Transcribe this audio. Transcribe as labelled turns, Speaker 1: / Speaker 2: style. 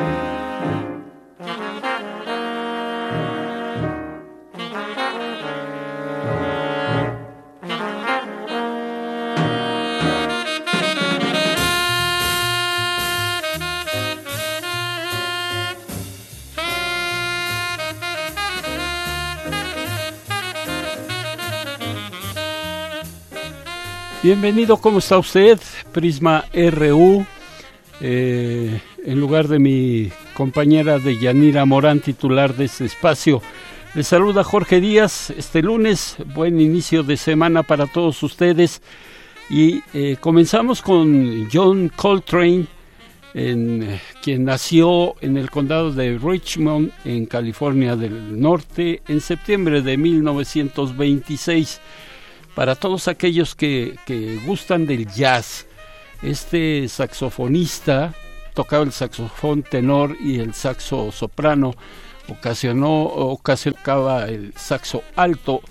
Speaker 1: Thank you.
Speaker 2: Bienvenido, ¿cómo está usted? Prisma RU. Eh, en lugar de mi compañera de Yanira Morán, titular de este espacio, le saluda Jorge Díaz. Este lunes, buen inicio de semana para todos ustedes. Y eh, comenzamos con John Coltrane, en, quien nació en el condado de Richmond, en California del Norte, en septiembre de 1926 para todos aquellos que, que gustan del jazz. Este saxofonista tocaba el saxofón tenor y el saxo soprano, ocasionó, ocasionaba el saxo alto